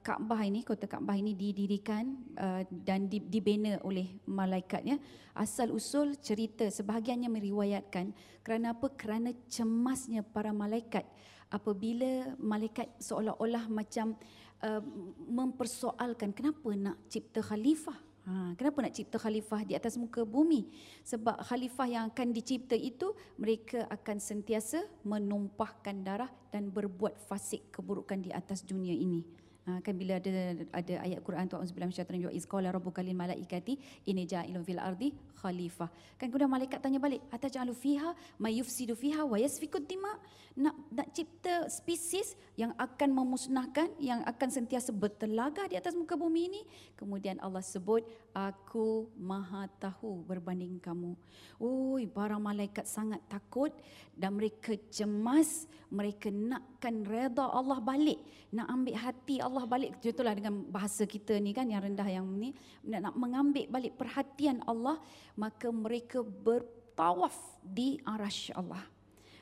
Kaabah ini, kota Kaabah ini didirikan uh, dan di, dibina oleh malaikatnya. Asal usul cerita sebahagiannya meriwayatkan kerana apa? Kerana cemasnya para malaikat apabila malaikat seolah-olah macam uh, mempersoalkan kenapa nak cipta khalifah Ha, kenapa nak cipta khalifah di atas muka bumi? Sebab khalifah yang akan dicipta itu mereka akan sentiasa menumpahkan darah dan berbuat fasik keburukan di atas dunia ini. Ha, kan bila ada ada ayat Quran tu auzubillahi minasyaitanir rajim izqala rabbuka lil malaikati inni ja'ilun fil ardi khalifah. Kan kemudian malaikat tanya balik, ataj'alu fiha may yufsidu fiha wa yasfikud dima? Nak nak cipta spesies yang akan memusnahkan, yang akan sentiasa bertelaga di atas muka bumi ini. Kemudian Allah sebut, aku maha tahu berbanding kamu. Oi, para malaikat sangat takut dan mereka cemas, mereka nakkan reda Allah balik, nak ambil hati Allah balik. Contohlah dengan bahasa kita ni kan yang rendah yang ni, nak, nak mengambil balik perhatian Allah, maka mereka bertawaf di arash Allah.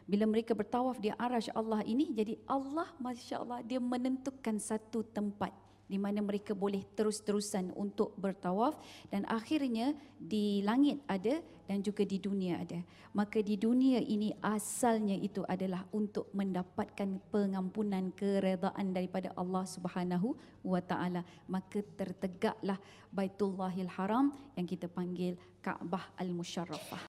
Bila mereka bertawaf di arash Allah ini, jadi Allah Masya Allah, dia menentukan satu tempat di mana mereka boleh terus-terusan untuk bertawaf dan akhirnya di langit ada dan juga di dunia ada. Maka di dunia ini asalnya itu adalah untuk mendapatkan pengampunan keredaan daripada Allah Subhanahu wa taala. Maka tertegaklah Baitullahil Haram yang kita panggil Kaabah Al-Musharrafah.